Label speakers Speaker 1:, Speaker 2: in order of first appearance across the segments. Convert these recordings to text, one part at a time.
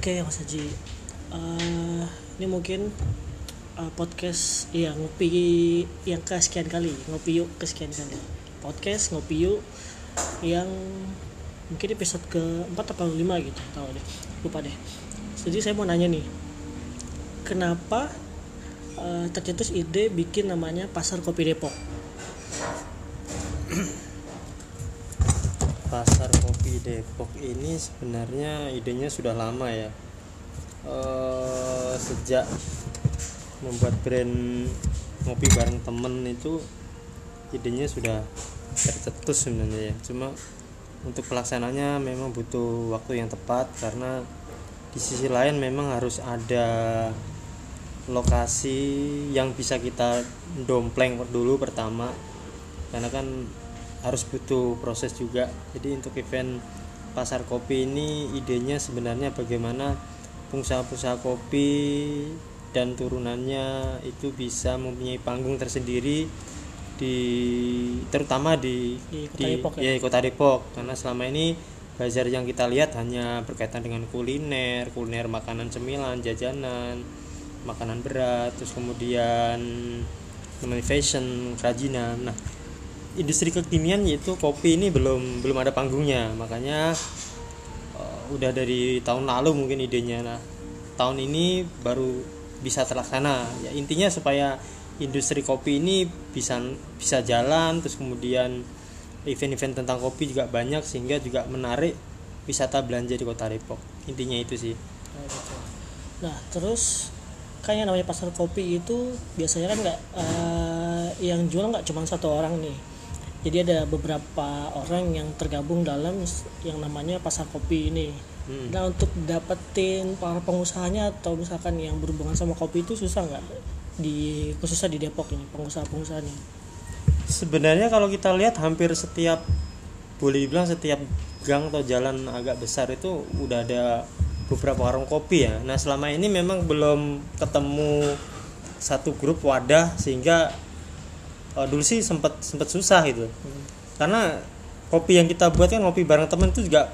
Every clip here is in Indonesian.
Speaker 1: Oke Mas Haji. Eh, Ini mungkin eh, podcast yang ngopi yang kesekian kali. Ngopi yuk kesekian kali. Podcast ngopi yuk yang mungkin episode keempat atau lima gitu tahu deh. Lupa deh. Jadi saya mau nanya nih kenapa eh, tercetus ide bikin namanya pasar kopi Depok?
Speaker 2: Pasar kopi Depok ini sebenarnya idenya sudah lama ya. Eh, sejak membuat brand ngopi bareng temen itu idenya sudah tercetus sebenarnya ya. Cuma untuk pelaksananya memang butuh waktu yang tepat karena di sisi lain memang harus ada lokasi yang bisa kita dompleng dulu pertama karena kan harus butuh proses juga. Jadi untuk event pasar kopi ini idenya sebenarnya bagaimana pengusaha-pengusaha kopi dan turunannya itu bisa mempunyai panggung tersendiri di terutama di
Speaker 1: Di Kota Depok ya?
Speaker 2: ya, kota Depok. Karena selama ini bazar yang kita lihat hanya berkaitan dengan kuliner kuliner makanan cemilan jajanan makanan berat terus kemudian fashion kerajinan. Nah industri kekinian yaitu kopi ini belum belum ada panggungnya. Makanya eh, udah dari tahun lalu mungkin idenya. Nah tahun ini baru bisa terlaksana. Ya intinya supaya industri kopi ini bisa bisa jalan terus kemudian event-event tentang kopi juga banyak sehingga juga menarik wisata belanja di kota Depok. Intinya itu sih.
Speaker 1: Nah, terus kan yang namanya pasar kopi itu biasanya kan nggak eh, yang jual nggak cuma satu orang nih. Jadi ada beberapa orang yang tergabung dalam yang namanya pasar kopi ini.
Speaker 2: Hmm.
Speaker 1: Nah, untuk dapetin para pengusahanya atau misalkan yang berhubungan sama kopi itu susah nggak di khususnya di Depok ini pengusaha-pengusahanya.
Speaker 2: Sebenarnya kalau kita lihat hampir setiap boleh dibilang setiap gang atau jalan agak besar itu udah ada beberapa warung kopi ya. Nah selama ini memang belum ketemu satu grup wadah sehingga eh, dulu sih sempat sempat susah gitu. Karena kopi yang kita buat kan kopi bareng temen itu juga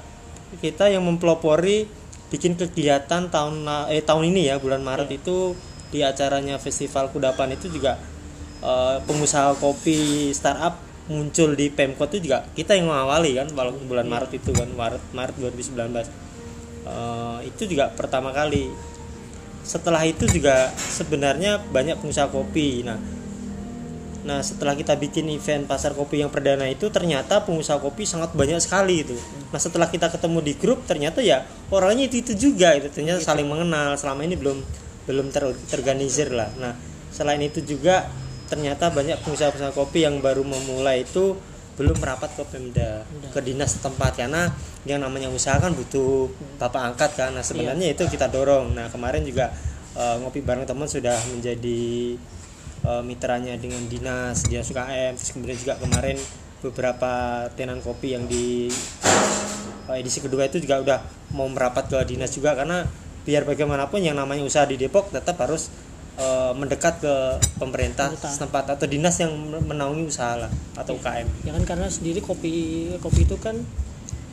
Speaker 2: kita yang mempelopori bikin kegiatan tahun eh tahun ini ya bulan Maret itu di acaranya festival kudapan itu juga eh, pengusaha kopi startup muncul di Pemkot itu juga kita yang mengawali kan walaupun bulan Maret itu kan Maret Maret 2019 Eh, itu juga pertama kali. Setelah itu juga sebenarnya banyak pengusaha kopi. Nah Nah, setelah kita bikin event pasar kopi yang perdana itu ternyata pengusaha kopi sangat banyak sekali itu. Nah, setelah kita ketemu di grup ternyata ya orangnya itu itu juga itu ternyata saling mengenal. Selama ini belum belum ter, terorganisir lah. Nah, selain itu juga ternyata banyak pengusaha-pengusaha kopi yang baru memulai itu belum merapat ke Pemda, ke dinas setempat karena yang namanya usaha kan butuh bapak angkat kan. Nah, sebenarnya itu kita dorong. Nah, kemarin juga eh, ngopi bareng teman sudah menjadi eh, mitranya dengan dinas dinas UKM terus kemudian juga kemarin beberapa tenan kopi yang di eh, edisi kedua itu juga udah mau merapat ke dinas juga karena biar bagaimanapun yang namanya usaha di Depok tetap harus eh, mendekat ke pemerintah
Speaker 1: Pemerintah.
Speaker 2: setempat atau dinas yang menaungi usaha lah atau UKM
Speaker 1: ya kan karena sendiri kopi kopi itu kan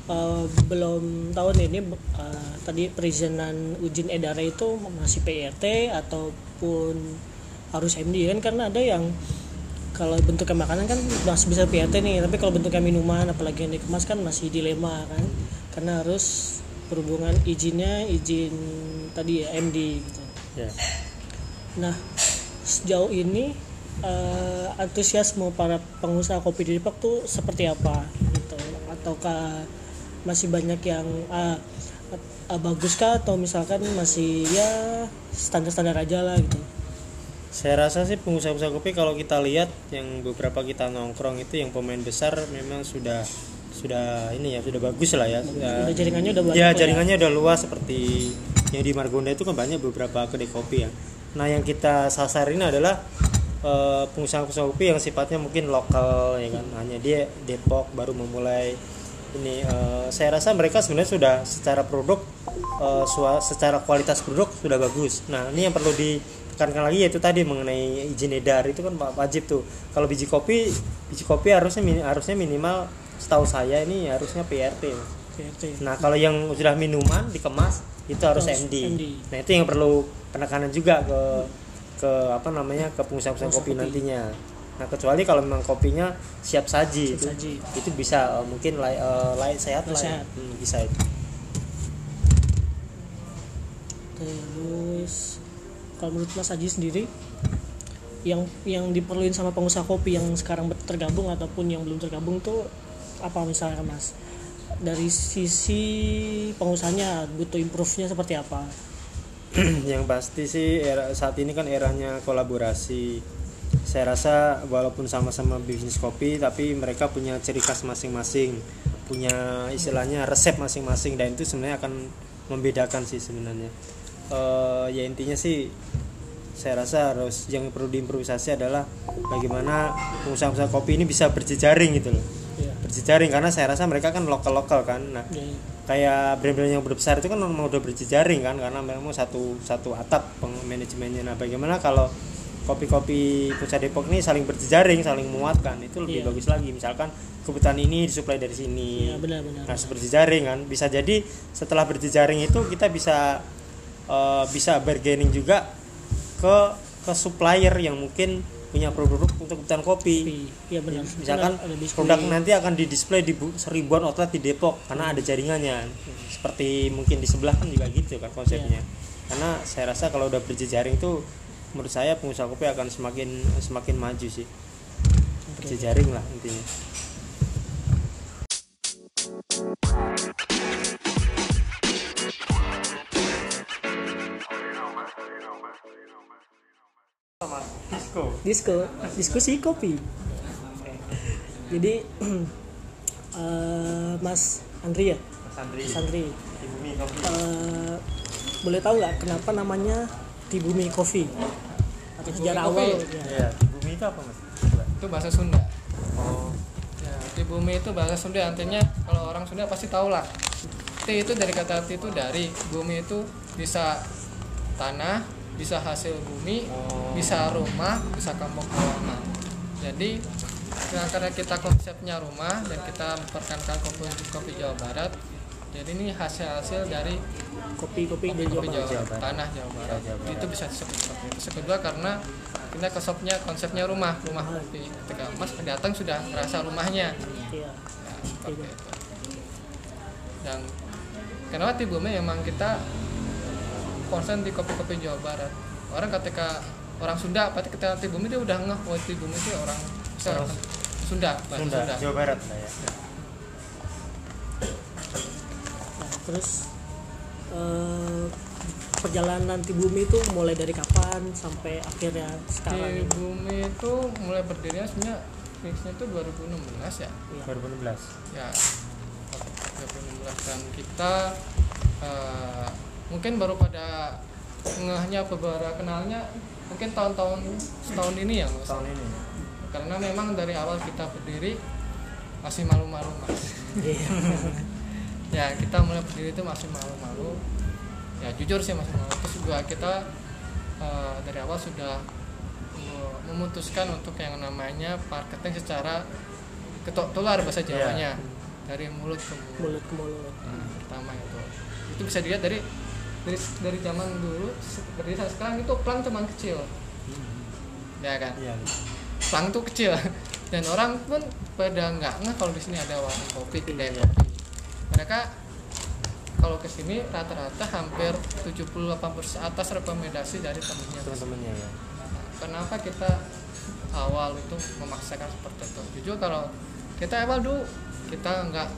Speaker 1: eh, belum tahun ini eh, tadi perizinan izin edar itu masih PRT ataupun harus MD kan karena ada yang kalau bentuknya makanan kan masih bisa PRT nih tapi kalau bentuknya minuman apalagi yang dikemas kan masih dilema kan karena harus berhubungan izinnya izin tadi ya MD gitu
Speaker 2: ya
Speaker 1: Nah, sejauh ini eh, antusiasme para pengusaha kopi di Depok tuh seperti apa gitu? Ataukah masih banyak yang ah, ah, bagus kah atau misalkan masih ya standar-standar aja lah gitu?
Speaker 2: Saya rasa sih pengusaha-pengusaha kopi kalau kita lihat yang beberapa kita nongkrong itu yang pemain besar memang sudah sudah ini ya sudah bagus lah ya. Sudah
Speaker 1: Udah jaringannya udah banyak.
Speaker 2: ya
Speaker 1: kok
Speaker 2: jaringannya udah luas seperti yang di Margonda itu kan banyak beberapa kedai kopi ya. Nah yang kita sasar ini adalah eh, pengusaha-pengusaha kopi yang sifatnya mungkin lokal ya kan. Hanya dia Depok baru memulai ini eh, saya rasa mereka sebenarnya sudah secara produk sua- secara kualitas produk sudah bagus. Nah ini yang perlu ditekankan lagi yaitu tadi mengenai izin edar itu kan wa- wajib tuh kalau biji kopi biji kopi harusnya harusnya minimal setahu saya ini harusnya PRT
Speaker 1: PRT.
Speaker 2: Nah, kalau yang sudah minuman dikemas itu harus MD.
Speaker 1: MD.
Speaker 2: Nah itu yang perlu penekanan juga ke ke apa namanya ke pengusaha-pengusaha
Speaker 1: Pengusaha
Speaker 2: kopi,
Speaker 1: kopi.
Speaker 2: nantinya. Nah kecuali kalau memang kopinya siap saji,
Speaker 1: Siap
Speaker 2: itu,
Speaker 1: saji.
Speaker 2: itu bisa eh, mungkin layak layak sehat
Speaker 1: Layak
Speaker 2: lah. ya.
Speaker 1: sehat.
Speaker 2: Hmm, bisa itu.
Speaker 1: terus kalau menurut Mas Aji sendiri yang yang diperluin sama pengusaha kopi yang sekarang tergabung ataupun yang belum tergabung tuh apa misalnya Mas? Dari sisi pengusahanya butuh improve-nya seperti apa?
Speaker 2: Yang pasti sih era saat ini kan eranya kolaborasi. Saya rasa walaupun sama-sama bisnis kopi tapi mereka punya ciri khas masing-masing punya istilahnya resep masing-masing dan itu sebenarnya akan membedakan sih sebenarnya Eh, ya intinya sih saya rasa harus yang perlu diimprovisasi adalah bagaimana pengusaha-pengusaha kopi ini bisa berjejaring gitu loh.
Speaker 1: Ya
Speaker 2: berjejaring karena saya rasa mereka kan lokal-lokal kan. Nah
Speaker 1: ya,
Speaker 2: kayak brand-brand yang berbesar itu kan memang udah berjejaring kan karena memang satu satu atap manajemennya nah bagaimana kalau kopi-kopi pusat Depok ini saling berjejaring saling menguatkan itu lebih
Speaker 1: Iya.
Speaker 2: bagus lagi. Misalkan kebutuhan ini disuplai dari sini.
Speaker 1: Ya benar-benar
Speaker 2: nah berjejaring kan. Bisa jadi setelah berjejaring itu kita bisa eh, bisa bargaining juga ke ke supplier yang mungkin punya produk untuk kebutuhan kopi.
Speaker 1: Ya benar.
Speaker 2: Misalkan
Speaker 1: diskusi.
Speaker 2: produk nanti akan di display di bu- seribuan outlet di Depok karena ada jaringannya. Seperti mungkin di sebelah kan juga gitu kan konsepnya. Karena saya rasa kalau udah berjejaring tuh menurut saya pengusaha kopi akan semakin semakin maju sih. Berjejaring lah intinya
Speaker 1: Disko, diskusi kopi. Jadi eh, Mas Andri ya,
Speaker 2: Mas Andri
Speaker 1: Mas Andri,
Speaker 2: di bumi kopi
Speaker 1: eh, boleh tahu nggak kenapa namanya Tibumi Coffee? Atau
Speaker 3: Tibumi
Speaker 1: sejarah awal? Ya.
Speaker 2: Iya, di bumi itu apa mas?
Speaker 3: Itu bahasa Sunda
Speaker 2: Oh,
Speaker 3: ya di bumi itu bahasa Sunda artinya kalau orang Sunda pasti tahu lah T itu dari kata T itu dari bumi itu bisa tanah bisa hasil bumi
Speaker 2: Oh.
Speaker 3: bisa rumah bisa kampung halaman jadi nah, karena kita konsepnya rumah dan kita memperkenalkan kopi, kopi Jawa Barat jadi ini hasil-hasil dari
Speaker 1: Kopi-kopi di
Speaker 3: kopi
Speaker 1: Jawa
Speaker 3: Jawa,
Speaker 1: Barat.
Speaker 2: Jawa Barat.
Speaker 3: tanah Jawa Barat.
Speaker 2: Jawa Barat.
Speaker 3: Itu bisa disebut seperti itu. Kedua karena kita konsepnya konsepnya rumah, rumah kopi. Ketika Mas datang sudah merasa rumahnya.
Speaker 1: Iya.
Speaker 3: Ya, seperti itu. Dan kenapa Tibumi memang kita konsen di kopi-kopi Jawa Barat. Orang ketika orang Sunda, pasti ketika Tibumi dia udah ngeh, oh Tibumi itu orang
Speaker 2: Orang
Speaker 3: Sunda,
Speaker 2: Sunda,
Speaker 3: Sunda.
Speaker 2: Jawa Barat lah ya.
Speaker 1: Nah, terus eh, perjalanan Tibumi itu mulai dari kapan sampai akhirnya sekarang ini?
Speaker 3: Tibumi itu mulai berdirinya sebenarnya fixnya itu 2016 ya.
Speaker 1: Iya.
Speaker 2: 2016.
Speaker 3: ya 2016 dan kita eh, mungkin baru pada ngehnya beberapa kenalnya mungkin tahun-tahun setahun ini ya Mas.
Speaker 2: Tahun ini.
Speaker 3: karena memang dari awal kita berdiri masih malu-malu mas
Speaker 1: Iya.
Speaker 3: ya kita mulai berdiri itu masih malu-malu ya jujur sih masih malu terus juga kita eh, dari awal sudah me- memutuskan untuk yang namanya marketing secara ketok tular bahasa Jawanya dari mulut ke mulut
Speaker 1: mulut ke mulut.
Speaker 3: Nah, pertama itu itu bisa dilihat dari dari dari zaman dulu sampai sekarang itu plang cuma kecil ya kan
Speaker 2: Iya.
Speaker 3: plang tuh kecil dan orang pun pada nggak nggak kalau di sini ada warung kopi kedai
Speaker 2: Iya.
Speaker 3: kopi mereka kalau ke sini rata-rata hampir 78% atas rekomendasi dari temennya
Speaker 2: Teman-temannya ya.
Speaker 3: Nah, kenapa kita awal itu memaksakan seperti itu jujur kalau kita awal dulu kita nggak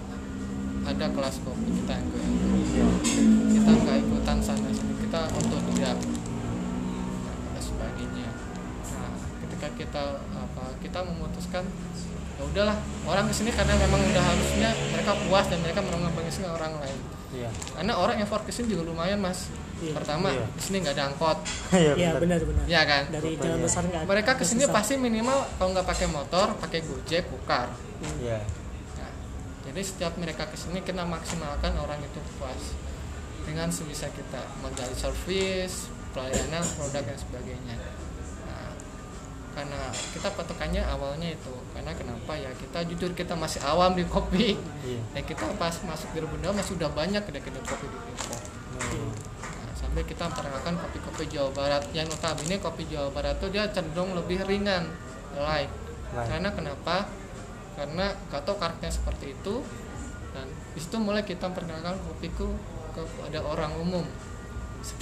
Speaker 3: ada kelas kopi kita enggak
Speaker 2: Iya.
Speaker 3: kita nggak ikutan sana sini kita otodidak dan sebagainya nah ketika kita apa kita memutuskan ya udahlah orang ke sini karena memang udah harusnya mereka puas dan mereka mengembangkan orang lain
Speaker 2: Iya.
Speaker 3: karena orang effort ke sini juga lumayan mas
Speaker 1: Iya.
Speaker 3: pertama
Speaker 2: Iya.
Speaker 3: di sini nggak ada angkot
Speaker 2: Iya.
Speaker 1: Iya
Speaker 2: benar.
Speaker 1: benar-benar.
Speaker 3: ya kan
Speaker 1: Dari
Speaker 2: Rupanya.
Speaker 1: jalan besar nggak.
Speaker 3: mereka
Speaker 1: ke
Speaker 3: sini
Speaker 1: susah.
Speaker 3: pasti minimal kalau nggak pakai motor pakai gojek kukar
Speaker 2: Iya.
Speaker 3: Nah, jadi setiap mereka ke sini kita maksimalkan orang itu puas dengan sebisa kita menggali servis, pelayanan, produk dan sebagainya. Nah, karena kita patokannya awalnya itu karena kenapa ya kita jujur kita masih awam di kopi
Speaker 2: Iya.
Speaker 3: dan kita pas masuk di Bunda masih sudah banyak kedai-kedai kopi di Depok Nah, sampai kita memperkenalkan kopi-kopi Jawa Barat yang notabene kopi Jawa Barat tuh dia cenderung lebih ringan light
Speaker 2: Light.
Speaker 3: karena kenapa karena gak tau karakternya seperti itu dan di situ mulai kita memperkenalkan kopiku kepada orang umum.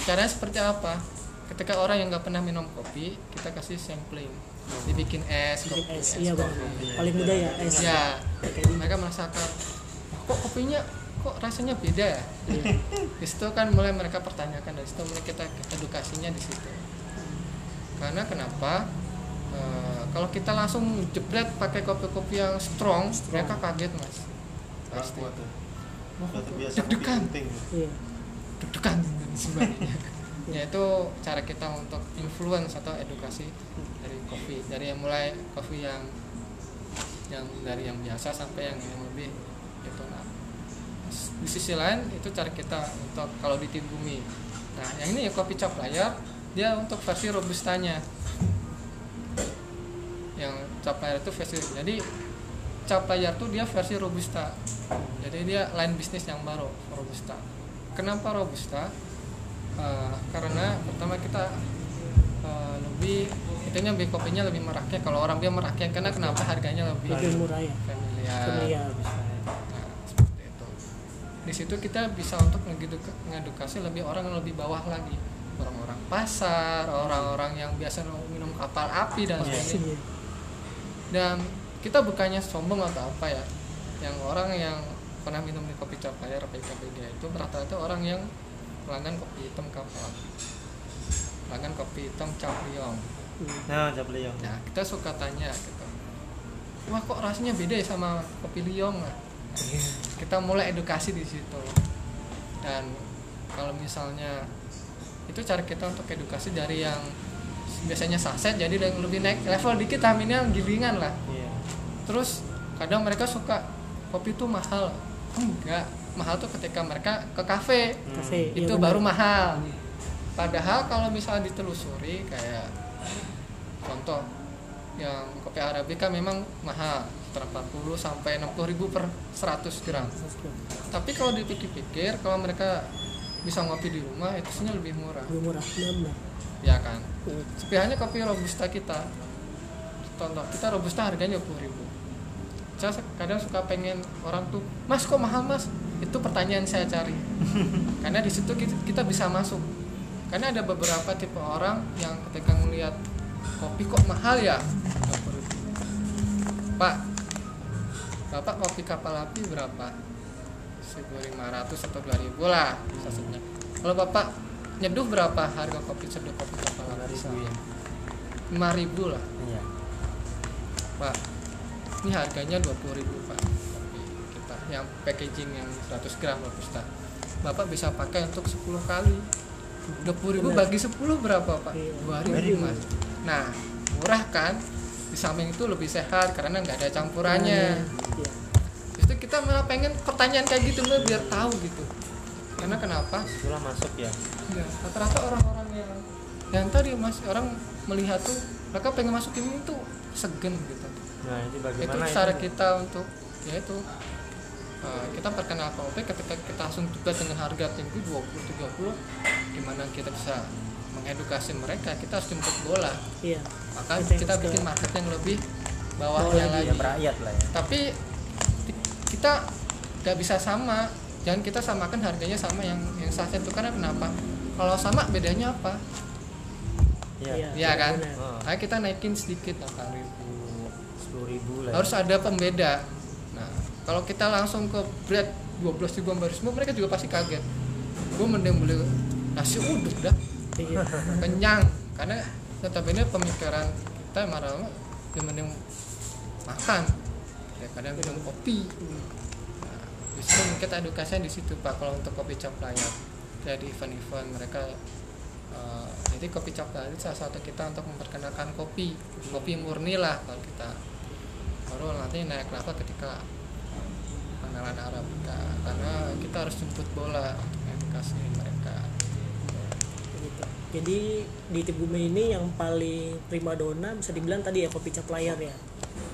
Speaker 3: Caranya seperti apa? Ketika orang yang nggak pernah minum kopi kita kasih sampling. Dibikin es
Speaker 1: Bikin
Speaker 3: kopi,
Speaker 1: es iya bang.
Speaker 3: kopi.
Speaker 1: paling mudah ya es.
Speaker 3: Ya mereka merasakan kok kopinya kok rasanya beda ya?
Speaker 1: Iya.
Speaker 3: di situ kan mulai mereka pertanyakan dari situ mulai kita edukasinya di situ. Karena kenapa? Eh, kalau kita langsung jebret pakai kopi-kopi yang strong, mereka kaget mas. Pasti
Speaker 4: kuat.
Speaker 3: Wah,
Speaker 4: Udah
Speaker 3: kok
Speaker 4: terbiasa
Speaker 3: deg-degan.
Speaker 1: iya.
Speaker 3: Dan sebagainya ya itu cara kita untuk influence atau edukasi dari kopi. Dari yang mulai kopi yang yang dari yang biasa sampai yang, yang lebih itu nah di sisi lain itu cara kita untuk kalau di tim bumi nah yang ini ya kopi cap layar. Dia untuk versi robustanya. Yang cap layar itu versi jadi cap layar tuh dia versi robusta jadi dia line bisnis yang baru robusta kenapa robusta Eh, karena pertama kita eh, lebih itunya beli kopinya lebih merakyat kalau orang dia merakyat karena kenapa harganya lebih
Speaker 1: lebih murah ya
Speaker 3: familiar
Speaker 1: familiar
Speaker 3: Nah, seperti itu. Di situ kita bisa untuk ngeduka- ngedukasi lebih orang yang lebih bawah lagi. Orang-orang pasar, orang-orang yang biasa minum kapal api dan sebagainya.
Speaker 1: Iya.
Speaker 3: Dan kita bukannya sombong atau apa ya. Yang orang yang pernah minum di kopi cap layar atau dia itu rata-rata orang yang pelanggan kopi hitam kapal. Pelanggan kopi hitam cap liong.
Speaker 1: Hmm.
Speaker 2: nah cap liong
Speaker 3: Nah, kita suka tanya gitu. Wah, kok rasanya beda ya sama kopi liong? Nah, kita mulai edukasi di situ. Dan kalau misalnya itu cara kita untuk edukasi dari yang biasanya saset jadi yang lebih naik level dikit aminnya gilingan lah.
Speaker 2: iya
Speaker 3: Terus kadang mereka suka kopi itu mahal. Enggak, mahal tuh ketika mereka ke kafe.
Speaker 1: Iya,
Speaker 3: itu
Speaker 1: benar.
Speaker 3: baru mahal. Padahal kalau misalnya ditelusuri kayak contoh yang kopi arabica memang mahal sekitar 40 sampai 60 ribu per 100 gram. Tapi kalau dipikir-pikir kalau mereka bisa ngopi di rumah itu sebenarnya lebih murah.
Speaker 1: Lebih murah benar
Speaker 3: ya kan?
Speaker 1: Hmm.
Speaker 3: sepihannya kopi robusta kita. Contoh kita robusta harganya 20 ribu saya kadang suka pengen orang tuh mas kok mahal mas? Itu pertanyaan saya cari. Karena di situ kita, bisa masuk. Karena ada beberapa tipe orang yang ketika melihat kopi kok mahal ya? 20.000. pak bapak kopi kapal api berapa? 1.500 atau 2.000 lah sasetnya kalau bapak nyeduh berapa harga kopi seduh kopi kapal api?
Speaker 2: Ribu ya?
Speaker 3: 5.000 lah.
Speaker 2: Iya.
Speaker 3: Pak, ini harganya 20.000 Pak. Kopi kita yang packaging yang 100 gram robusta. Bapak bisa pakai untuk 10 kali. 20.000
Speaker 1: Benar.
Speaker 3: bagi 10 berapa, Pak?
Speaker 1: Iya.
Speaker 3: 2.000, Mas. Nah, murah kan? Di samping itu lebih sehat karena nggak ada campurannya.
Speaker 1: Iya.
Speaker 3: Itu kita malah pengen pertanyaan kayak gitu Mbak, biar tahu gitu. Karena kenapa?
Speaker 2: itulah masuk ya
Speaker 3: Ya, rata-rata orang-orang yang yang tadi Mas orang melihat tuh mereka pengen masuk ini tuh segen gitu
Speaker 2: nah itu
Speaker 3: itu cara kita untuk ya itu uh, kita perkenal kopi ketika kita langsung juga dengan harga tinggi 20 30 gimana kita bisa mengedukasi mereka kita harus jemput bola.
Speaker 1: Iya.
Speaker 3: Maka
Speaker 1: Kita
Speaker 3: bikin
Speaker 1: ke-
Speaker 3: market yang lebih
Speaker 1: Bawah
Speaker 3: bawahnya
Speaker 1: lagi,
Speaker 3: lagi.
Speaker 2: ya lah ya.
Speaker 3: Tapi kita nggak bisa sama. Jangan kita samakan harganya sama yang yang saset itu. Karena kenapa? Kalau sama bedanya apa?
Speaker 2: Iya.
Speaker 3: Iya kan?
Speaker 1: benar.
Speaker 2: Oh.
Speaker 3: Ayo kita naikin sedikit 8.000
Speaker 2: sepuluh ribu lah ya.
Speaker 3: harus ada pembeda. Nah kalau kita langsung ke bread 12 ribu barismu mereka juga pasti kaget. Gue mending beli nasi uduk dah.
Speaker 1: Iya.
Speaker 3: Kenyang. Karena notabene pemikiran kita marah dia mending makan daripada minum kopi. Nah, justru kita edukasinya di situ pak kalau untuk kopi cap layar. Kayak di event-event mereka eh, jadi kopi layar itu salah satu kita untuk memperkenalkan kopi. Kopi murni lah kalau kita baru nanti naik level ketika pengenalan Arabica karena kita harus jemput bola untuk edukasi mereka
Speaker 1: gitu. Jadi di Tibume ini yang paling primadona bisa dibilang tadi ya kopi cap layar ya.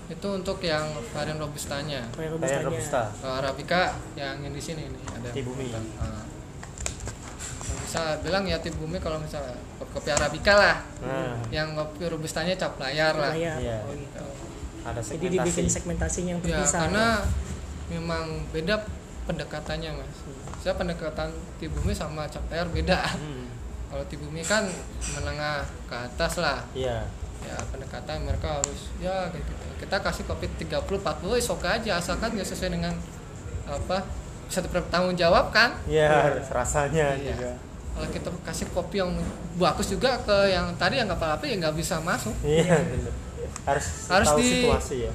Speaker 3: itu untuk yang varian robustanya
Speaker 1: Varian robustanya.
Speaker 2: robusta
Speaker 3: kalau Arabica yang yang di sini nih ada
Speaker 2: Di bumi.
Speaker 3: Ah. bisa bilang ya tip bumi kalau misalnya kopi arabica lah
Speaker 2: nah
Speaker 3: yang kopi robustanya cap layar lah
Speaker 1: layar
Speaker 2: Iya.
Speaker 1: oh gitu
Speaker 2: ada
Speaker 1: jadi dibikin
Speaker 2: segmentasi.
Speaker 1: segmentasinya yang
Speaker 3: ya
Speaker 1: terpisah
Speaker 3: karena memang beda pendekatannya mas. Saya pendekatan tip bumi sama cap layar beda.
Speaker 2: Hmm,
Speaker 3: kalau tip bumi kan menengah ke atas lah.
Speaker 2: Iya.
Speaker 3: Ya pendekatan mereka harus ya kayak gitu. Kita kasih kopi 30 40 ya oke aja. Asalkan nggak sesuai dengan apa bisa bertanggung jawab kan?
Speaker 2: Iya harus rasanya
Speaker 3: Iya.
Speaker 2: juga.
Speaker 3: Kalau kita kasih kopi yang bagus juga ke yang tadi yang kapal api ya nggak bisa masuk.
Speaker 2: Iya bener. Harus
Speaker 3: Harus
Speaker 2: tahu
Speaker 3: di-
Speaker 2: situasi ya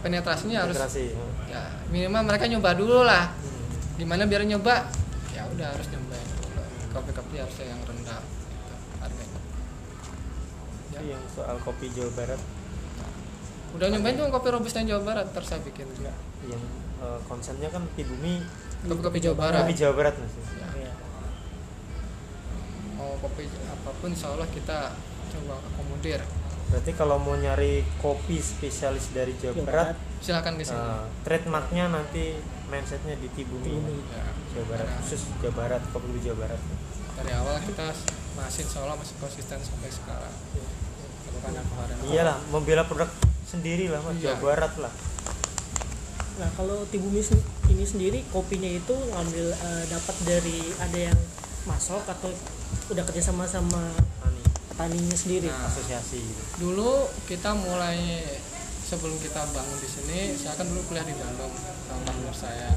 Speaker 3: penetrasinya harus
Speaker 2: Penetrasi.
Speaker 3: ya minimal mereka nyoba dulu lah
Speaker 2: Hmm.
Speaker 3: gimana biar nyoba ya udah harus nyobain dulu kopi-kopi harusnya yang rendah gitu, harganya ya.
Speaker 2: Yang soal kopi Jawa Barat
Speaker 3: udah nyobain tuh kopi robusta Jawa Barat ntar saya bikin juga
Speaker 2: yang eh, konsennya kan Tibumi
Speaker 3: kopi-kopi Jawa Barat
Speaker 2: kopi Jawa Barat mas
Speaker 3: Ya.
Speaker 1: Iya.
Speaker 3: mau kopi apa pun insya Allah kita coba akomodir
Speaker 2: berarti kalau mau nyari kopi spesialis dari Jawa,
Speaker 1: Jawa
Speaker 2: Barat
Speaker 1: Barat.
Speaker 3: silakan ke sini
Speaker 2: eh, trademarknya nanti mindsetnya di Tibumi
Speaker 1: Tibumi.
Speaker 3: Ya.
Speaker 2: Jawa Barat
Speaker 3: Karena
Speaker 2: khusus Jawa Barat kopi Jawa Barat
Speaker 3: dari awal kita masih Allah masih konsisten sampai sekarang bukan aku hari
Speaker 2: iyalah membela produk sendiri lah mas
Speaker 3: Iya.
Speaker 2: Jawa Barat lah
Speaker 1: Nah kalau Tibumi ini sendiri kopinya itu ngambil eh, dapat dari ada yang masuk atau udah kerjasama sama
Speaker 2: Ani
Speaker 1: petaninya sendiri.
Speaker 3: Nah.
Speaker 2: asosiasi. Gitu
Speaker 3: dulu kita mulai sebelum kita bangun di sini saya kan dulu kuliah di Bandung sama partner saya.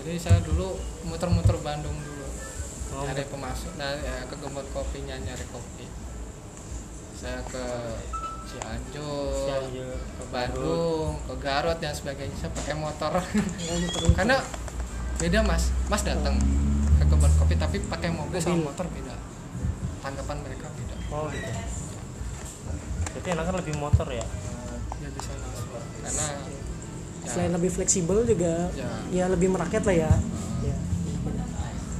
Speaker 3: Jadi saya dulu muter-muter Bandung dulu
Speaker 2: Oh,
Speaker 3: nyari pemasok nah ya, ke gembot kopinya nyari kopi. Saya ke Cianjur
Speaker 2: Cianjur,
Speaker 3: ke Bandung ke Garut dan sebagainya. Saya pakai motor.
Speaker 1: Oh,
Speaker 3: karena beda mas. Mas datang ke kebun kopi tapi pakai mobil sama motor beda. Tanggapan mereka
Speaker 2: oh gitu. Jadi enakan lebih motor ya?
Speaker 3: Ya karena ya,
Speaker 1: selain lebih fleksibel juga
Speaker 3: Ya.
Speaker 1: ya, lebih merakyat lah ya. Ya.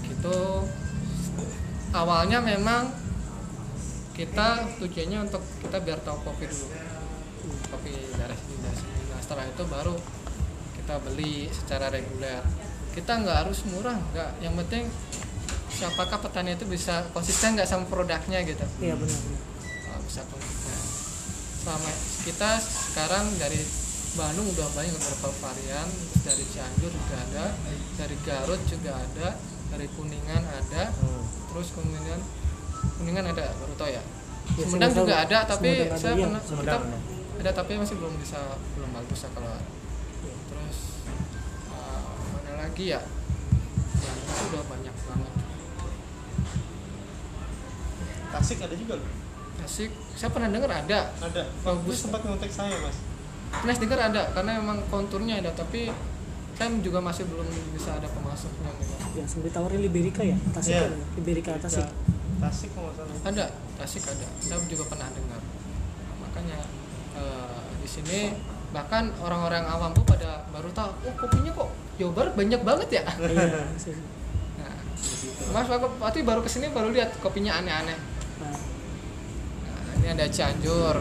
Speaker 3: gitu. Awalnya memang kita tujuannya untuk kita biar tahu kopi dulu. Kopi dari sini dari sini. Nah setelah itu baru kita beli secara reguler. Kita nggak harus murah nggak. Yang penting siapakah petani itu bisa konsisten nggak sama produknya gitu
Speaker 1: Iya benar.
Speaker 3: Oh, bisa konsisten selama kita sekarang dari Bandung udah banyak beberapa varian dari Cianjur juga ada dari Garut juga ada dari Kuningan ada
Speaker 2: Hmm.
Speaker 3: terus kemudian Kuningan ada baru tau ya
Speaker 1: Ya,
Speaker 3: Sumedang juga ada tapi
Speaker 1: ada,
Speaker 3: saya
Speaker 1: iya.
Speaker 3: pernah kita ada. tapi masih belum bisa belum bagus ya kalau terus uh, mana lagi ya yang itu udah banyak banget
Speaker 2: Tasik ada juga loh
Speaker 3: Tasik saya pernah dengar ada
Speaker 2: ada
Speaker 3: Bagus.
Speaker 2: sempat ngontek saya mas
Speaker 3: pernah dengar ada karena memang konturnya ada tapi saya juga masih belum bisa ada pemasoknya gitu.
Speaker 1: Ya sambil tawarin Liberica ya. Tasik
Speaker 2: Iya.
Speaker 1: ada. Liberica Tasik.
Speaker 2: Tasik kalau salah
Speaker 3: ada Tasik ada saya juga pernah dengar makanya eh, di sini bahkan orang-orang awam pun pada baru tahu oh kopinya kok Jawa Barat banyak banget ya
Speaker 1: Iya.
Speaker 3: nah, mas aku berarti baru ke sini baru lihat kopinya aneh-aneh ini ada Cianjur.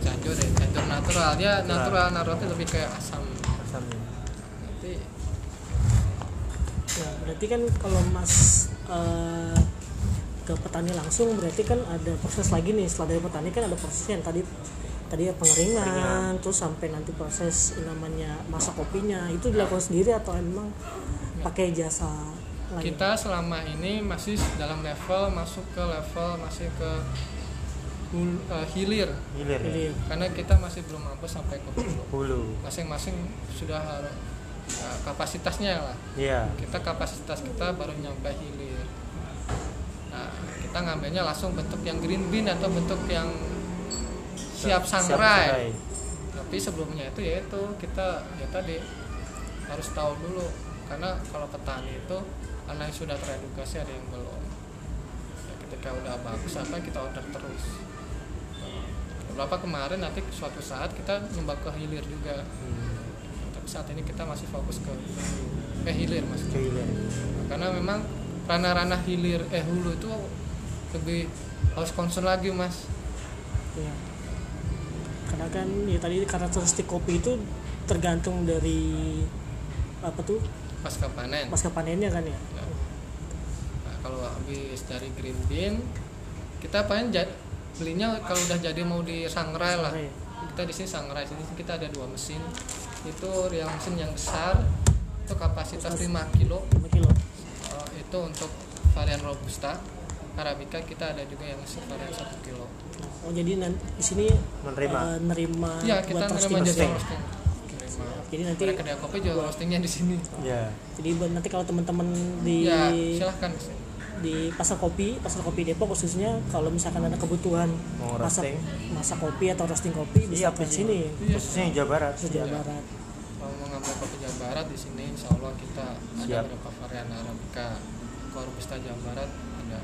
Speaker 3: Cianjur ya Cianjur natural. Dia
Speaker 2: Natural.
Speaker 3: natural itu lebih kayak asam.
Speaker 2: Asamnya
Speaker 3: nanti
Speaker 1: ya berarti kan kalau Mas eh, ke petani langsung berarti kan ada proses lagi nih. Setelah dari petani kan ada prosesnya yang tadi tadi ya pengeringan,
Speaker 2: Pengeringan.
Speaker 1: terus sampai nanti proses namanya masak kopinya. Itu dilakukan sendiri atau emang pakai jasa lain?
Speaker 3: kita selama ini masih dalam level masuk ke level masih ke hul- eh, hilir.
Speaker 2: Hilir ya?
Speaker 1: Jadi,
Speaker 3: karena kita masih belum mampu sampai ke hulu.
Speaker 2: Hulu.
Speaker 3: Masing-masing sudah harus ya, kapasitasnya lah.
Speaker 2: Iya.
Speaker 3: Kita kapasitas kita baru nyampe hilir. Nah kita ngambilnya langsung bentuk yang green bean atau bentuk yang siap sangrai. tapi sebelumnya itu yaitu kita ya tadi harus tahu dulu. Karena kalau petani itu karena yang sudah teredukasi ada yang belum. Ya, ketika udah bagus apa kita order terus beberapa kemarin nanti suatu saat kita nyembah ke hilir juga.
Speaker 2: Hmm,
Speaker 3: tapi saat ini kita masih fokus ke ke hilir mas.
Speaker 2: Ke hilir.
Speaker 3: Karena memang ranah-ranah hilir eh hulu itu lebih harus concern lagi mas.
Speaker 1: Ya. karena kan ya tadi karakteristik kopi itu tergantung dari apa tuh?
Speaker 3: Pasca panen.
Speaker 1: Pasca panennya kan ya?
Speaker 3: Ya. Nah, kalau habis dari green bean kita ja- belinya kalau udah jadi mau di sangrai lah.
Speaker 1: Sangrai.
Speaker 3: kita di sini sangrai sini kita ada dua mesin. Itu yang mesin yang besar itu kapasitas 5 kilo.
Speaker 1: 5 kilo.
Speaker 3: Uh, itu untuk varian robusta. Arabica kita ada juga yang varian 1 kilo.
Speaker 1: Oh jadi nanti di sini
Speaker 2: Menerima.
Speaker 1: eh, nerima
Speaker 3: Iya kita
Speaker 1: buat
Speaker 3: nerima jasa
Speaker 1: roasting. jadi nanti
Speaker 3: kedai kopi juga roastingnya di sini.
Speaker 2: Ya
Speaker 1: jadi buat nanti kalau teman-teman di
Speaker 3: ya silahkan
Speaker 1: di pasar kopi pasar kopi Depok khususnya kalau misalkan ada kebutuhan
Speaker 2: Mau
Speaker 1: masak
Speaker 2: roasting.
Speaker 1: masak kopi atau roasting kopi bisa
Speaker 2: Iya,
Speaker 1: ke sini.
Speaker 3: Iya.
Speaker 2: khususnya Jawa Barat.
Speaker 1: Jawa Barat.
Speaker 3: Kalau mau ngambil kopi Jawa Barat di sini insya Allah kita ada
Speaker 2: Siap.
Speaker 3: beberapa varian arabica robusta Jawa Barat ada.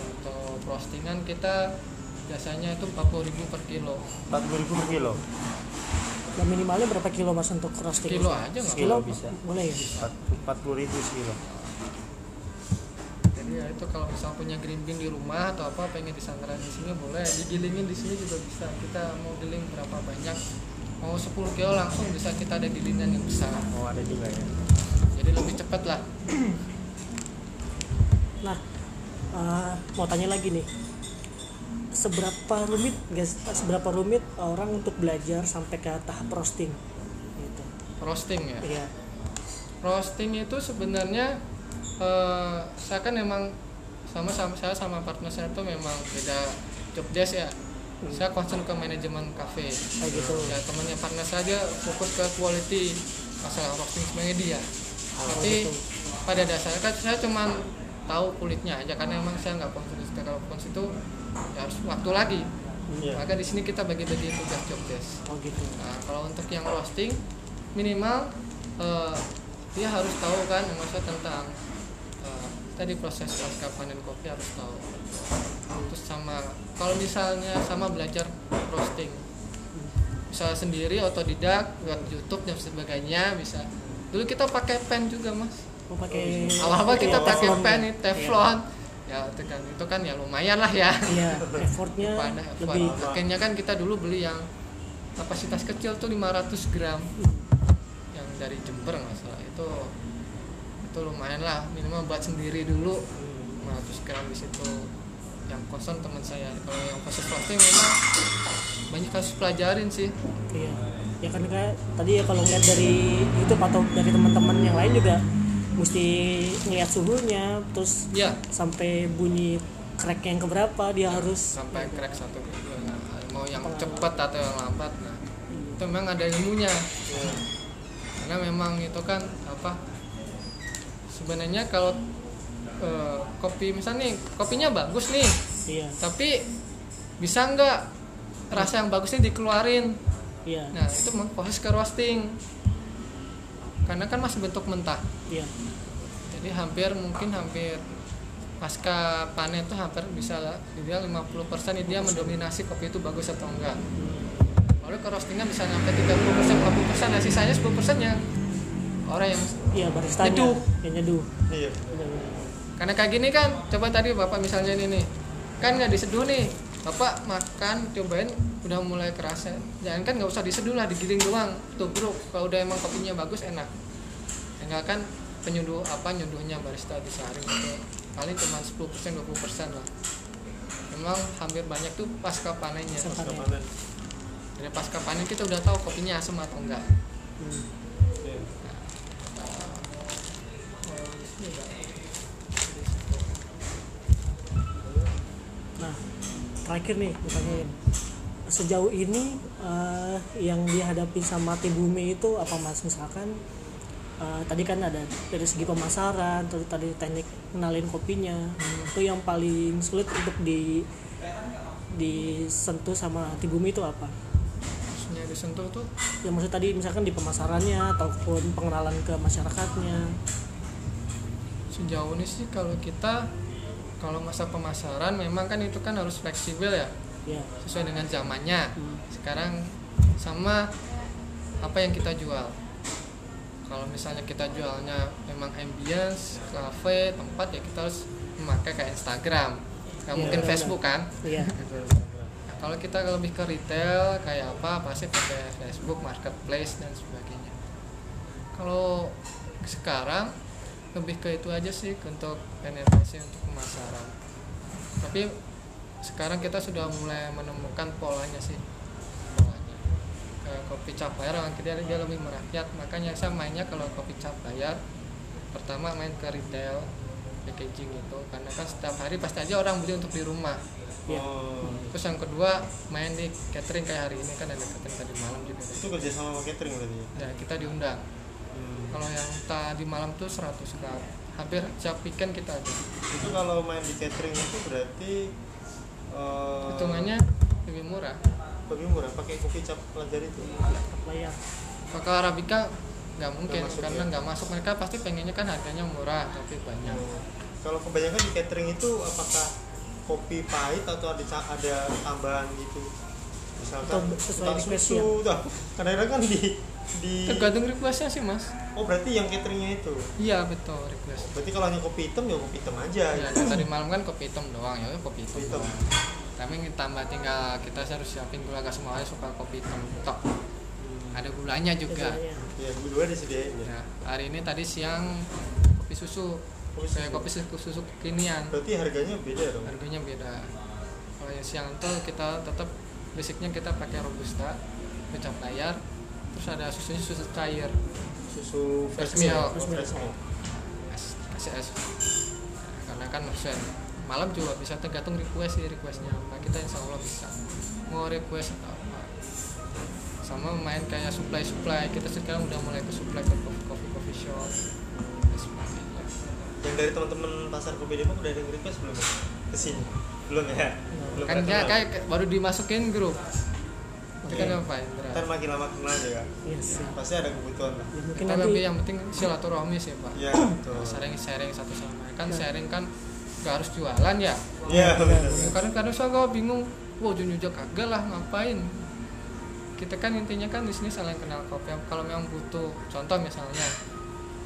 Speaker 3: Untuk roastingan kita biasanya itu 40.000 per kilo.
Speaker 2: 40.000 per kilo?
Speaker 1: Dan minimalnya berapa kilo mas untuk roasting?
Speaker 3: Kilo aja nggak
Speaker 1: kilo
Speaker 2: bisa.
Speaker 1: boleh ya?
Speaker 2: 40.000 sekilo.
Speaker 3: jadi ya itu kalau misal punya green bean di rumah atau apa pengen disangrai di sini boleh. Digilingin di sini juga bisa. Kita mau giling berapa banyak mau 10 kilo langsung bisa kita ada gilingan yang besar.
Speaker 2: Oh ada juga ya.
Speaker 3: Jadi lebih cepat lah.
Speaker 1: Nah eh, mau tanya lagi nih. Seberapa rumit guys seberapa rumit orang untuk belajar sampai ke tahap roasting? Gitu.
Speaker 3: Roasting ya?
Speaker 1: Iya.
Speaker 3: Roasting itu sebenarnya eh, saya kan emang sama sama saya sama partner saya tuh memang beda job desk ya. Saya concern ke manajemen cafe
Speaker 1: kayak gitu.
Speaker 3: Ya temannya partner saya dia fokus ke quality masalah roasting sebagai dia tapi
Speaker 1: gitu.
Speaker 3: pada dasarnya kan saya cuman tahu kulitnya aja karena emang saya nggak concern di kalau concern itu ya harus waktu lagi.
Speaker 2: Iya.
Speaker 3: maka di sini kita bagi-bagi tugas job desk.
Speaker 1: Oh gitu.
Speaker 3: Nah, kalau untuk yang roasting minimal eh, dia harus tahu kan maksudnya tentang tadi proses pasca panen kopi harus tahu. Terus sama kalau misalnya sama belajar roasting bisa sendiri otodidak buat YouTube dan sebagainya bisa. Dulu kita pakai pen juga mas.
Speaker 1: mau pakai
Speaker 3: Awal-awal kita
Speaker 1: pakai
Speaker 3: pen
Speaker 1: ya?
Speaker 3: nih, teflon. Ya itu kan itu kan ya lumayan lah ya.
Speaker 1: iya effortnya
Speaker 3: pada effort.
Speaker 1: lebih
Speaker 3: Akhirnya kan kita dulu beli yang kapasitas kecil tuh 500 gram yang dari Jember nggak salah itu itu lumayan lah. Minimal buat sendiri dulu. 500 gram di situ yang kosan teman saya. Kalau yang proses roasting memang banyak kasus pelajarin sih.
Speaker 1: Iya. Ya kan kayak tadi ya kalau ngeliat dari YouTube atau dari teman-teman yang lain juga mesti ngeliat suhunya terus
Speaker 3: ya
Speaker 1: sampai bunyi crack yang keberapa dia harus
Speaker 3: sampai crack satu. Gitu nah, mau yang cepat atau yang lambat nah itu memang ada ilmunya. Karena memang itu kan apa sebenarnya kalau eh, kopi misalnya nih kopinya bagus nih
Speaker 1: iya.
Speaker 3: tapi bisa nggak rasa yang bagusnya dikeluarin?
Speaker 1: Iya.
Speaker 3: Nah itu proses ke roasting. Karena kan masih bentuk mentah.
Speaker 1: Iya.
Speaker 3: Jadi hampir mungkin hampir pasca panen itu hampir bisa lah ideal 50% dia mendominasi kopi itu bagus atau enggak. Lalu ke roastingnya bisa sampai 30% 40% nah sisanya 10% yang orang yang
Speaker 1: iya baristanya.
Speaker 3: Nyeduh.
Speaker 1: yang nyeduh.
Speaker 2: Iya.
Speaker 3: Karena kayak gini kan coba tadi bapak misalnya ini nih kan nggak diseduh nih. Bapak makan cobain udah mulai kerasa. Jangan kan nggak usah diseduh lah digiling doang. Tubruk kalau udah emang kopinya bagus enak. Tinggal kan penyuduh apa nyuduhnya barista disaring itu paling cuma 10% 20% lah. Memang hampir banyak tuh pasca panennya.
Speaker 1: Pasca panen.
Speaker 3: dari pasca panen kita udah tahu kopinya asam atau enggak.
Speaker 1: Hmm. Terakhir nih ditanyain. Sejauh ini eh, yang dihadapi sama Tibumi itu apa Mas? Misalkan eh, tadi kan ada dari segi pemasaran, terus tadi teknik kenalin kopinya. Itu yang paling sulit untuk di disentuh sama Tibumi itu apa?
Speaker 3: maksudnya disentuh tuh
Speaker 1: Ya maksud tadi misalkan di pemasarannya ataupun pengenalan ke masyarakatnya.
Speaker 3: sejauh ini sih kalau kita kalau masa pemasaran memang kan itu kan harus fleksibel ya
Speaker 1: Ya.
Speaker 3: sesuai dengan zamannya.
Speaker 1: Hmm.
Speaker 3: sekarang sama apa yang kita jual. Kalau misalnya kita jualnya memang ambience cafe tempat ya kita harus memakai kayak Instagram. Nggak
Speaker 1: Iya,
Speaker 3: mungkin
Speaker 1: benar,
Speaker 3: Facebook kan?
Speaker 1: Iya.
Speaker 3: Nah, kalau kita lebih ke retail kayak apa pasti pakai Facebook marketplace dan sebagainya. Kalau sekarang lebih ke itu aja sih untuk penetrasi untuk pemasaran tapi sekarang kita sudah mulai menemukan polanya sih polanya kayak kopi cap bayar orang kita dia lebih merakyat makanya saya mainnya kalau kopi cap bayar pertama main ke retail packaging itu karena kan setiap hari pasti aja orang beli untuk di rumah.
Speaker 2: Oh,
Speaker 3: terus yang kedua main di catering kayak hari ini kan ada catering tadi malam juga
Speaker 2: itu kerja sama catering berarti ya?
Speaker 3: ya kita diundang. Kalau yang tadi malam tuh 100 gram hampir setiap weekend kita ada.
Speaker 2: Itu kalau main di catering itu berarti eh,
Speaker 3: hitungannya lebih murah.
Speaker 2: lebih murah pakai kopi cap pelajar itu?
Speaker 1: Bayar.
Speaker 3: Kalau arabica nggak mungkin
Speaker 2: masuk
Speaker 3: karena
Speaker 2: ya?
Speaker 3: nggak masuk. Mereka pasti pengennya kan harganya murah tapi banyak.
Speaker 2: Oh. kalau kebanyakan di catering itu apakah kopi pahit atau ada ada tambahan gitu? Misalkan
Speaker 1: Atau sesuai
Speaker 2: susu kadang-kadang kan di di
Speaker 3: tergantung requestnya sih mas
Speaker 2: oh berarti yang cateringnya itu
Speaker 3: iya betul request
Speaker 2: berarti kalau hanya kopi hitam ya kopi hitam aja
Speaker 3: ya
Speaker 2: gitu.
Speaker 3: tadi malam kan kopi hitam doang ya kopi hitam,
Speaker 2: Kopi hitam.
Speaker 3: doang. tapi tambah tinggal kita harus siapin gula gak semuanya suka kopi hitam tok
Speaker 2: Hmm.
Speaker 3: ada gulanya juga
Speaker 1: biasanya.
Speaker 2: ya dua disediain ya
Speaker 3: ya, hari ini tadi siang kopi susu
Speaker 2: Kopi
Speaker 3: kayak
Speaker 2: susu.
Speaker 3: kopi susu, susu kekinian
Speaker 2: berarti harganya beda dong
Speaker 3: harganya beda kalau yang siang tuh kita tetap basicnya kita pakai robusta kecap layar terus ada susunya susu cair.
Speaker 2: Susu fresh milk.
Speaker 3: kasih es Nah, karena kan option malam juga bisa tergantung request sih requestnya. Nah, kita insya Allah bisa mau request atau apa. Sama main kayak supply supply kita sekarang udah mulai ke supply ke coffee coffee, coffee shop dan sebagainya.
Speaker 2: Yang dari teman-teman pasar kopi depok udah ada yang request belum ke sini belum ya? Belum
Speaker 3: kan dia kayak baru dimasukin grup. Itu kan
Speaker 2: Oke. Ntar makin lama kenal aja kan
Speaker 1: Iya sih.
Speaker 2: pasti ada kebutuhan lah.
Speaker 1: Ya, mungkin
Speaker 3: kita
Speaker 1: nanti
Speaker 3: lebih yang penting silaturahmi sih pak.
Speaker 2: Ya betul.
Speaker 3: sharing sharing satu sama lain. Kan
Speaker 1: Ya.
Speaker 3: sharing kan gak harus jualan ya?
Speaker 2: Ya benar
Speaker 3: kadang kadang saya gak bingung wow junjujak kagak lah ngapain? Kita kan intinya kan di sini saling kenal. Kopi kalau memang butuh contoh misalnya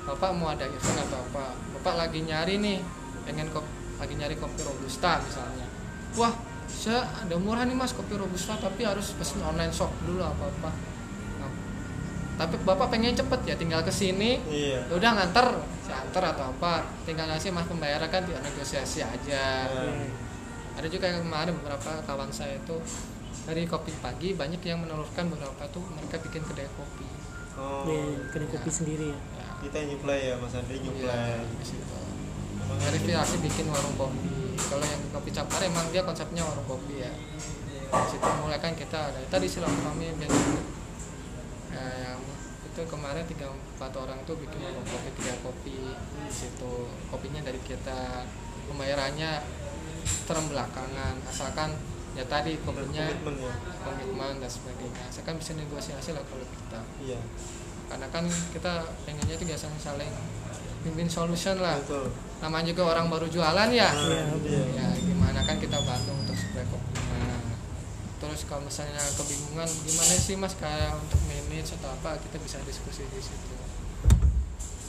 Speaker 3: bapak mau ada event atau apa? Bapak lagi nyari nih pengen kopi lagi nyari kopi robusta misalnya. Wah saya ada murah nih mas kopi robusta tapi harus pesen online shop dulu apa apa tapi bapak pengen cepet ya tinggal ke sini.
Speaker 2: Iya.
Speaker 3: Ya udah nganter. Saya antar atau apa. Tinggal ngasih mas pembayaran kan dia negosiasi aja.
Speaker 2: Ya.
Speaker 3: ada juga yang kemarin beberapa kawan saya itu dari kopi pagi banyak yang menelurkan beberapa tuh mereka bikin kedai kopi.
Speaker 2: Oh.
Speaker 1: Ya, kedai kopi sendiri ya.
Speaker 3: Ya,
Speaker 2: kita nyuplai ya mas Andri nyuplai.
Speaker 3: Iya, di situ. dari Firasi bikin warung kopi. Kalau yang kopi capar emang dia konsepnya warung kopi ya. Di situ mulai kan kita ada tadi silaturahmi dan ya, yang itu kemarin tiga empat orang tuh bikin warung kopi tiga kopi di situ. Kopinya dari kita. Pembayarannya term belakangan. Asalkan ya tadi kopinya
Speaker 2: komitmen ya.
Speaker 3: komitmen dan sebagainya. Saya kan bisa negosiasi lah kalau kita.
Speaker 2: Iya.
Speaker 3: Karena kan kita pengennya itu biasanya saling win-win solution lah.
Speaker 2: Betul
Speaker 3: namanya juga orang baru jualan ya?
Speaker 1: Iya,
Speaker 2: dia.
Speaker 3: ya gimana? Kan kita bantu untuk supaya kopinya terus kalau misalnya kebingungan gimana sih mas kayak untuk manage atau apa? Kita bisa diskusi di situ.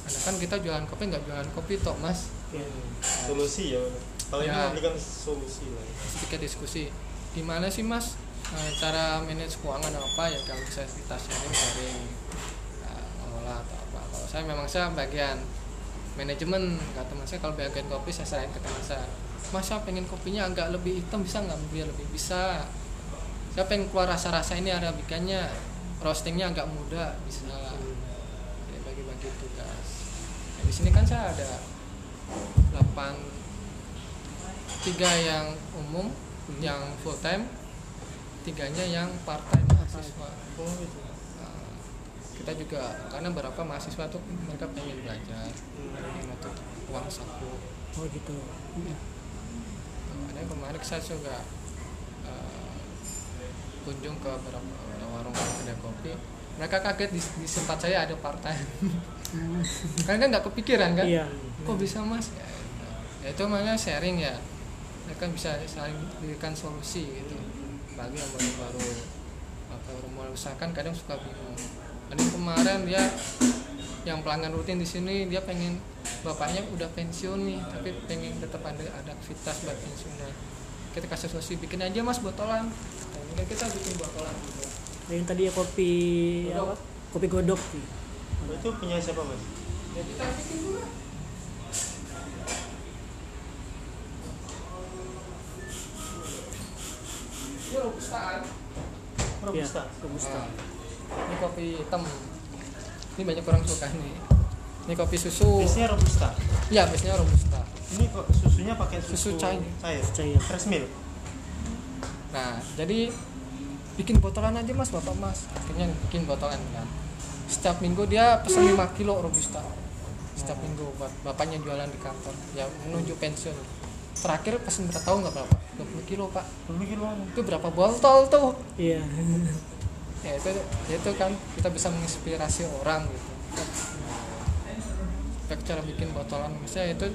Speaker 3: Karena kan kita jualan kopi nggak jualan kopi toh mas.
Speaker 1: Ya.
Speaker 2: solusi ya. Kalau ini
Speaker 3: Ya.
Speaker 2: memberikan solusi lah. Ya.
Speaker 3: ketika diskusi. Gimana sih mas eh, cara manage keuangan apa? Ya kalau bisa kita sharing sharing ya, ngelola atau apa. Kalau saya memang saya bagian manajemen kata teman saya kalau bagian kopi saya serahin ke teman saya. Mas saya pengen kopinya agak lebih hitam bisa nggak? Biar lebih bisa. Saya pengen keluar rasa-rasa ini arabikanya roastingnya agak muda bisa. Ya bagi-bagi tugas. Nah, di sini kan saya ada 8 tiga yang umum yang full time tiganya yang part time mahasiswa.
Speaker 2: Oh gitu
Speaker 3: kita juga karena beberapa mahasiswa tuh mereka pengen belajar
Speaker 2: Hmm.
Speaker 3: pengen untuk uang saku.
Speaker 1: Oh gitu.
Speaker 3: Ada yang kemarin saya juga eh, kunjung ke beberapa warung kedai kopi. Mereka kaget di, di tempat saya ada part time kan kan nggak kepikiran kan?
Speaker 1: Iya.
Speaker 3: Kok bisa mas? Ya, ya itu makanya sharing ya. Mereka bisa saling berikan solusi gitu. Bagi yang baru-baru apa baru mulai usaha kan kadang suka bingung ada kemarin dia yang pelanggan rutin di sini dia pengen bapaknya udah pensiun nih tapi pengen tetap ada ada aktivitas buat pensiunnya kita kasih solusi bikin aja mas botolan nah, kita bikin botolan
Speaker 1: gitu yang tadi ya kopi
Speaker 3: godok.
Speaker 1: apa kopi godok
Speaker 2: sih itu punya siapa mas
Speaker 3: ya kita bikin juga
Speaker 1: Ini
Speaker 2: robusta. Kan?
Speaker 1: Robusta.
Speaker 3: Ya, robusta. Ah ini kopi hitam. Ini banyak orang suka nih. Ini kopi susu.
Speaker 2: Biasanya robusta?
Speaker 3: Ya biasanya robusta.
Speaker 2: Ini kok susunya pakai susu,
Speaker 3: Susu cair.
Speaker 2: cair
Speaker 1: cair
Speaker 2: fresh milk.
Speaker 3: Nah jadi bikin botolan aja mas bapak mas. Akhirnya bikin botolan kan. Setiap minggu dia pesan 5 kilo robusta. Setiap minggu buat bapaknya jualan di kantor. Ya menuju pensiun. Terakhir pesen berapa tahu nggak berapa? 20 kilo pak.
Speaker 2: 20 kilo.
Speaker 3: Itu berapa botol tuh?
Speaker 1: Iya
Speaker 3: ya itu itu kan kita bisa menginspirasi orang gitu. Kayak cara bikin botolan misalnya itu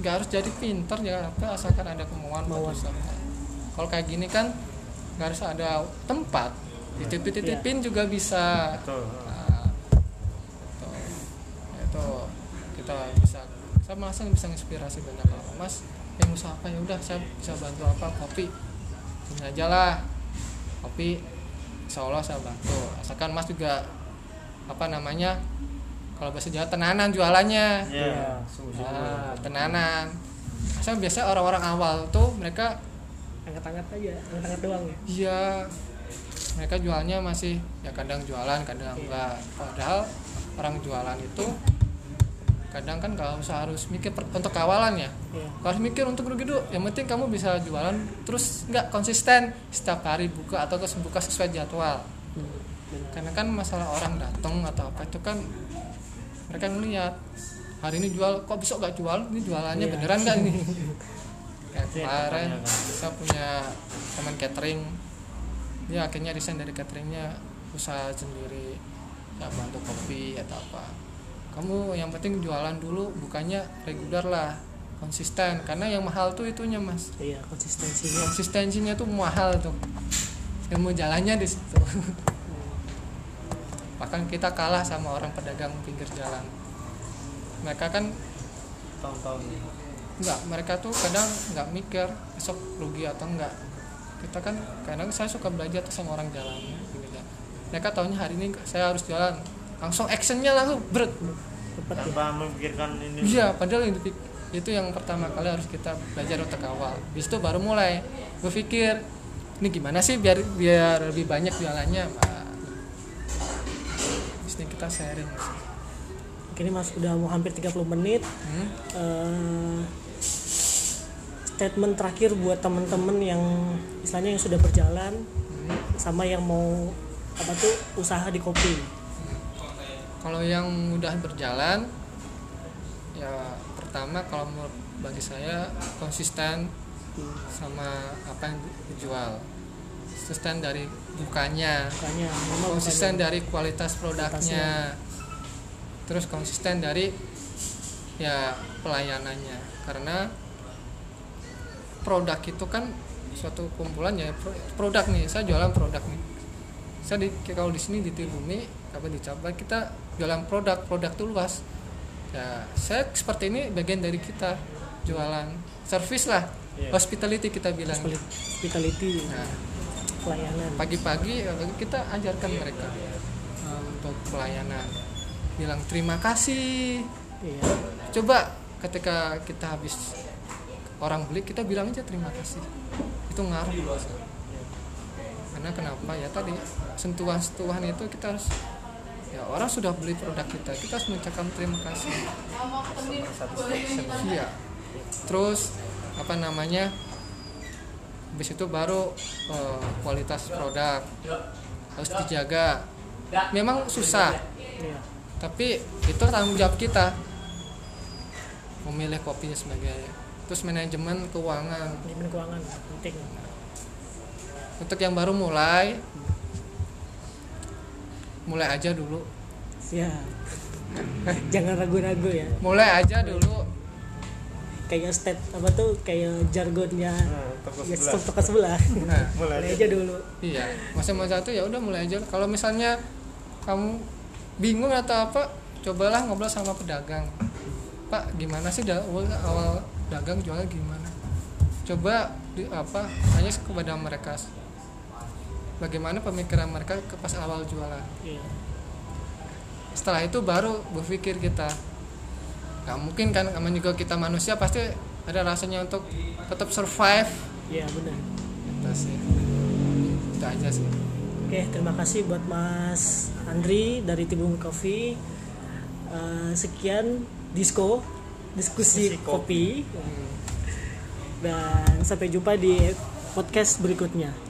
Speaker 3: nggak harus jadi pinter ya apa asalkan ada kemauan buat usaha. kalau kayak gini kan nggak harus ada tempat dititip titipin juga bisa.
Speaker 2: Betul.
Speaker 3: Nah, itu, Ya, itu kita bisa saya merasa bisa inspirasi banyak orang. Mas yang usaha apa? Ya udah saya bisa bantu apa? Kopi. Ini aja lah. Kopi insya Allah saya bantu. Asalkan mas juga apa namanya kalau bahasa Jawa tenanan jualannya.
Speaker 2: Ya
Speaker 3: nah, tenanan. Saya biasa orang-orang awal tuh mereka
Speaker 1: angkat-angkat aja angkat-angkat doang ya?
Speaker 3: Iya, mereka jualnya masih ya kadang jualan, kadang enggak. Padahal orang jualan itu kadang kan kalau usah harus mikir per- untuk kawalan ya.
Speaker 1: iya
Speaker 3: Nggak harus mikir untuk rugi dulu. Yang penting kamu bisa jualan terus nggak konsisten setiap hari buka atau buka sesuai jadwal.
Speaker 1: Hmm.
Speaker 3: Karena kan masalah orang datang atau apa itu kan mereka ngeliat hari ini jual kok besok nggak jual ini jualannya
Speaker 1: Iya.
Speaker 3: beneran nggak ini kayak
Speaker 2: Iya,
Speaker 3: kemarin
Speaker 2: kan.
Speaker 3: saya punya teman catering dia akhirnya resign dari cateringnya usaha sendiri ya bantu kopi atau apa kamu yang penting jualan dulu bukannya reguler lah konsisten. Karena yang mahal tuh itunya mas.
Speaker 1: Iya konsistensinya.
Speaker 3: Konsistensinya tuh mahal tuh. Ilmu jalannya di situ. Bahkan kita kalah sama orang pedagang pinggir jalan. Mereka kan
Speaker 2: tahun-tahun
Speaker 3: enggak mereka tuh kadang nggak mikir besok rugi atau enggak. Kita kan kadang saya suka belajar tuh sama orang jalan pinggir jalan. mereka tahunya hari ini saya harus jalan langsung actionnya langsung berat
Speaker 1: cepat ya.
Speaker 2: Tanpa memikirkan ini.
Speaker 3: Iya padahal yang dipik- itu yang pertama kali harus kita belajar untuk awal. Bis itu baru mulai. Berpikir ini gimana sih biar biar lebih banyak jualannya Nah, di sini kita sharing.
Speaker 1: Ini mas udah mau hampir 30 menit.
Speaker 3: Hmm?
Speaker 1: eh, statement terakhir buat temen-temen yang istilahnya yang sudah berjalan
Speaker 3: Hmm.
Speaker 1: sama yang mau apa tuh usaha di kopi
Speaker 3: kalau yang udah berjalan ya pertama kalau menurut bagi saya konsisten sama apa yang dijual. Konsisten dari bukanya. Konsisten dari kualitas produknya. Terus konsisten dari ya pelayanannya. Karena produk itu kan suatu kumpulan ya pro- produk nih saya jualan produk nih. Saya di kalau di sini di Tibumi apa di Cabai kita jualan produk produk itu luas. Ya saya seperti ini bagian dari kita jualan service lah.
Speaker 2: Iya.
Speaker 3: hospitality kita bilang.
Speaker 1: Hospitality
Speaker 3: nah
Speaker 1: pelayanan.
Speaker 3: pagi-pagi eh, kita ajarkan mereka eh, untuk pelayanan. Bilang terima kasih.
Speaker 1: Iya.
Speaker 3: Coba ketika kita habis orang beli kita bilang aja terima kasih. Itu ngaruh karena kenapa? Ya tadi sentuhan-sentuhan itu kita harus ya orang sudah beli produk kita. Kita harus mengucapkan terima kasih. Iya. Terus apa namanya habis itu baru eh, kualitas produk. Harus dijaga. Memang susah.
Speaker 1: Iya
Speaker 3: tapi itu tanggung jawab kita. Memilih kopinya sebagai terus manajemen keuangan.
Speaker 1: Manajemen keuangan penting.
Speaker 3: Untuk yang baru mulai mulai aja dulu.
Speaker 1: Ya jangan ragu-ragu ya.
Speaker 3: Mulai aja dulu.
Speaker 1: Kayak state apa tuh kayak jargonnya
Speaker 2: Nah, toko
Speaker 1: ya
Speaker 2: sebelah.
Speaker 1: toko sebelah.
Speaker 3: Nah
Speaker 2: mulai
Speaker 1: mulai
Speaker 2: aja
Speaker 1: dulu.
Speaker 3: iya masa-masa itu ya udah mulai aja. Kalau misalnya kamu bingung atau apa cobalah ngobrol sama pedagang. Pak gimana sih awal, awal dagang jualnya gimana? Coba di, apa tanya kepada mereka bagaimana pemikiran mereka ke pas awal jualan?
Speaker 1: Iya.
Speaker 3: Setelah itu baru berpikir kita nggak mungkin kan namanya juga kita manusia pasti ada rasanya untuk tetap survive.
Speaker 1: Iya benar.
Speaker 3: Itu sih. Itu aja sih.
Speaker 1: Oke, terima kasih buat Mas Andri dari Tibung Coffee. Eh, sekian disco diskusi
Speaker 2: Diskusi
Speaker 1: kopi. Dan sampai jumpa di podcast berikutnya.